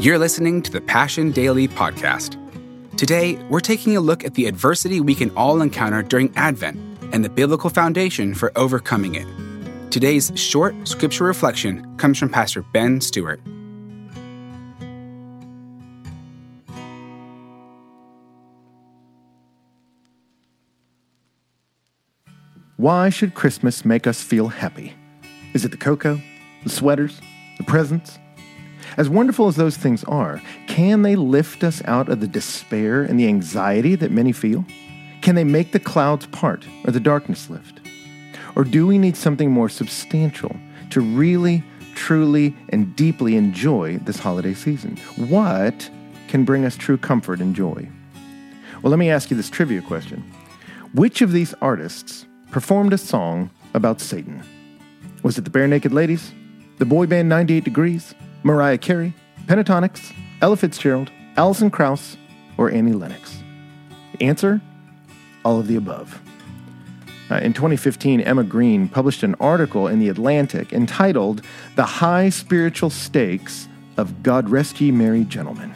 You're listening to the Passion Daily Podcast. Today, we're taking a look at the adversity we can all encounter during Advent and the biblical foundation for overcoming it. Today's short scripture reflection comes from Pastor Ben Stuart. Why should Christmas make us feel happy? Is it the cocoa, the sweaters, the presents? As wonderful as those things are, can they lift us out of the despair and the anxiety that many feel? Can they make the clouds part or the darkness lift? Or do we need something more substantial to really, truly, and deeply enjoy this holiday season? What can bring us true comfort and joy? Well, let me ask you this trivia question Which of these artists performed a song about Satan? Was it the Barenaked Ladies, the boy band 98 Degrees, Mariah Carey, Pentatonix, Ella Fitzgerald, Alison Krauss, or Annie Lennox? Answer? All of the above. Uh, in 2015, Emma Green published an article in The Atlantic entitled The High Spiritual Stakes of God Rest Ye Merry Gentlemen.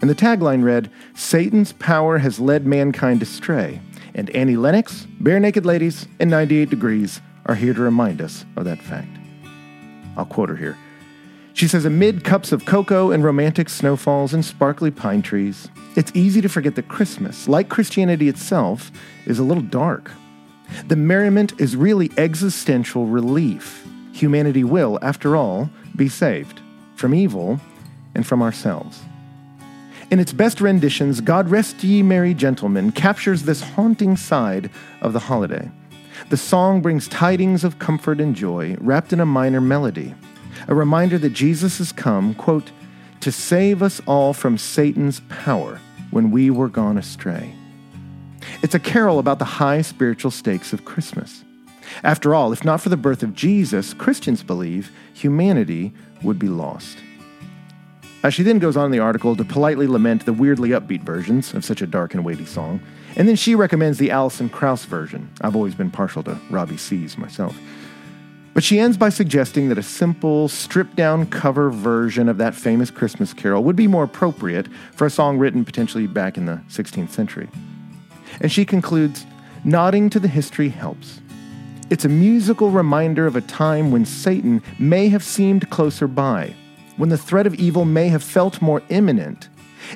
And the tagline read Satan's power has led mankind astray, and Annie Lennox, Barenaked Ladies, and 98 Degrees are here to remind us of that fact. I'll quote her here. She says, Amid cups of cocoa and romantic snowfalls and sparkly pine trees, it's easy to forget that Christmas, like Christianity itself, is a little dark. The merriment is really existential relief. Humanity will, after all, be saved from evil and from ourselves. In its best renditions, God Rest Ye Merry Gentlemen captures this haunting side of the holiday. The song brings tidings of comfort and joy wrapped in a minor melody, a reminder that Jesus has come, quote, to save us all from Satan's power when we were gone astray. It's a carol about the high spiritual stakes of Christmas. After all, if not for the birth of Jesus, Christians believe humanity would be lost. As she then goes on in the article to politely lament the weirdly upbeat versions of such a dark and weighty song, and then she recommends the Alison Krauss version. I've always been partial to Robbie Seay myself. But she ends by suggesting that a simple, stripped down cover version of that famous Christmas carol would be more appropriate for a song written potentially back in the 16th century. And she concludes nodding to the history helps. It's a musical reminder of a time when Satan may have seemed closer by, when the threat of evil may have felt more imminent.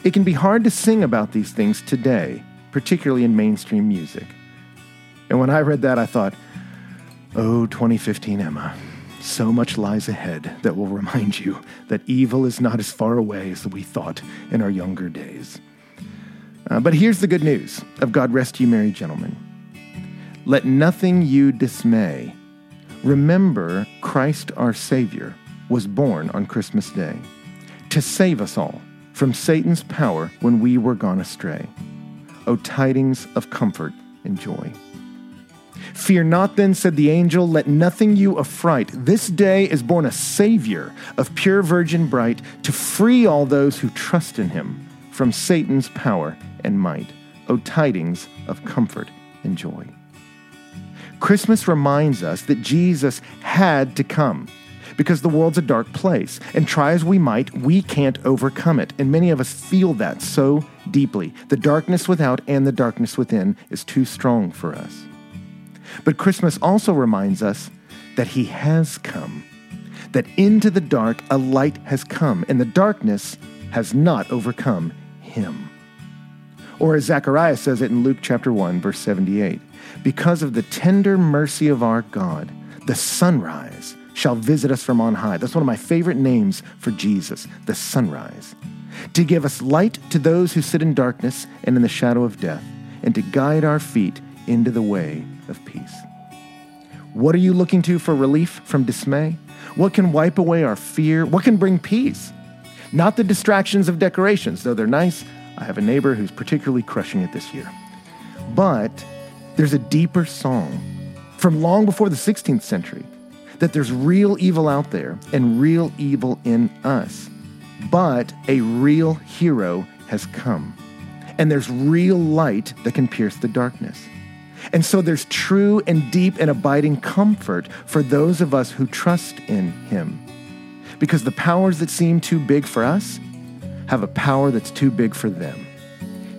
It can be hard to sing about these things today, particularly in mainstream music. And when I read that, I thought, Oh, 2015 Emma, so much lies ahead that will remind you that evil is not as far away as we thought in our younger days. Uh, but here's the good news of God rest you merry gentlemen. Let nothing you dismay. Remember, Christ our Savior was born on Christmas Day to save us all from Satan's power when we were gone astray. O tidings of comfort and joy. Fear not then, said the angel, let nothing you affright. This day is born a Savior of pure virgin bright to free all those who trust in him from Satan's power and might. O tidings of comfort and joy. Christmas reminds us that Jesus had to come because the world's a dark place, and try as we might, we can't overcome it. And many of us feel that so deeply. The darkness without and the darkness within is too strong for us. But Christmas also reminds us that He has come, that into the dark a light has come, and the darkness has not overcome Him. Or as Zechariah says it in Luke chapter 1, verse 78 Because of the tender mercy of our God, the sunrise shall visit us from on high. That's one of my favorite names for Jesus, the sunrise. To give us light to those who sit in darkness and in the shadow of death, and to guide our feet into the way of peace. What are you looking to for relief from dismay? What can wipe away our fear? What can bring peace? Not the distractions of decorations, though they're nice. I have a neighbor who's particularly crushing it this year. But there's a deeper song from long before the 16th century that there's real evil out there and real evil in us. But a real hero has come. And there's real light that can pierce the darkness. And so there's true and deep and abiding comfort for those of us who trust in Him. Because the powers that seem too big for us have a power that's too big for them.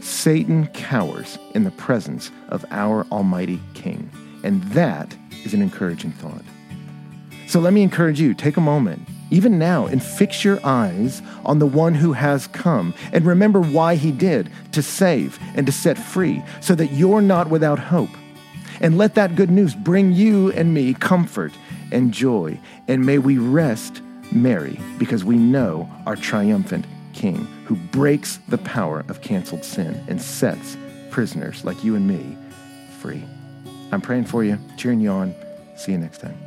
Satan cowers in the presence of our Almighty King. And that is an encouraging thought. So let me encourage you take a moment, even now, and fix your eyes on the one who has come and remember why he did to save and to set free so that you're not without hope. And let that good news bring you and me comfort and joy. And may we rest merry because we know our triumphant King who breaks the power of canceled sin and sets prisoners like you and me free. I'm praying for you, cheering you on. See you next time.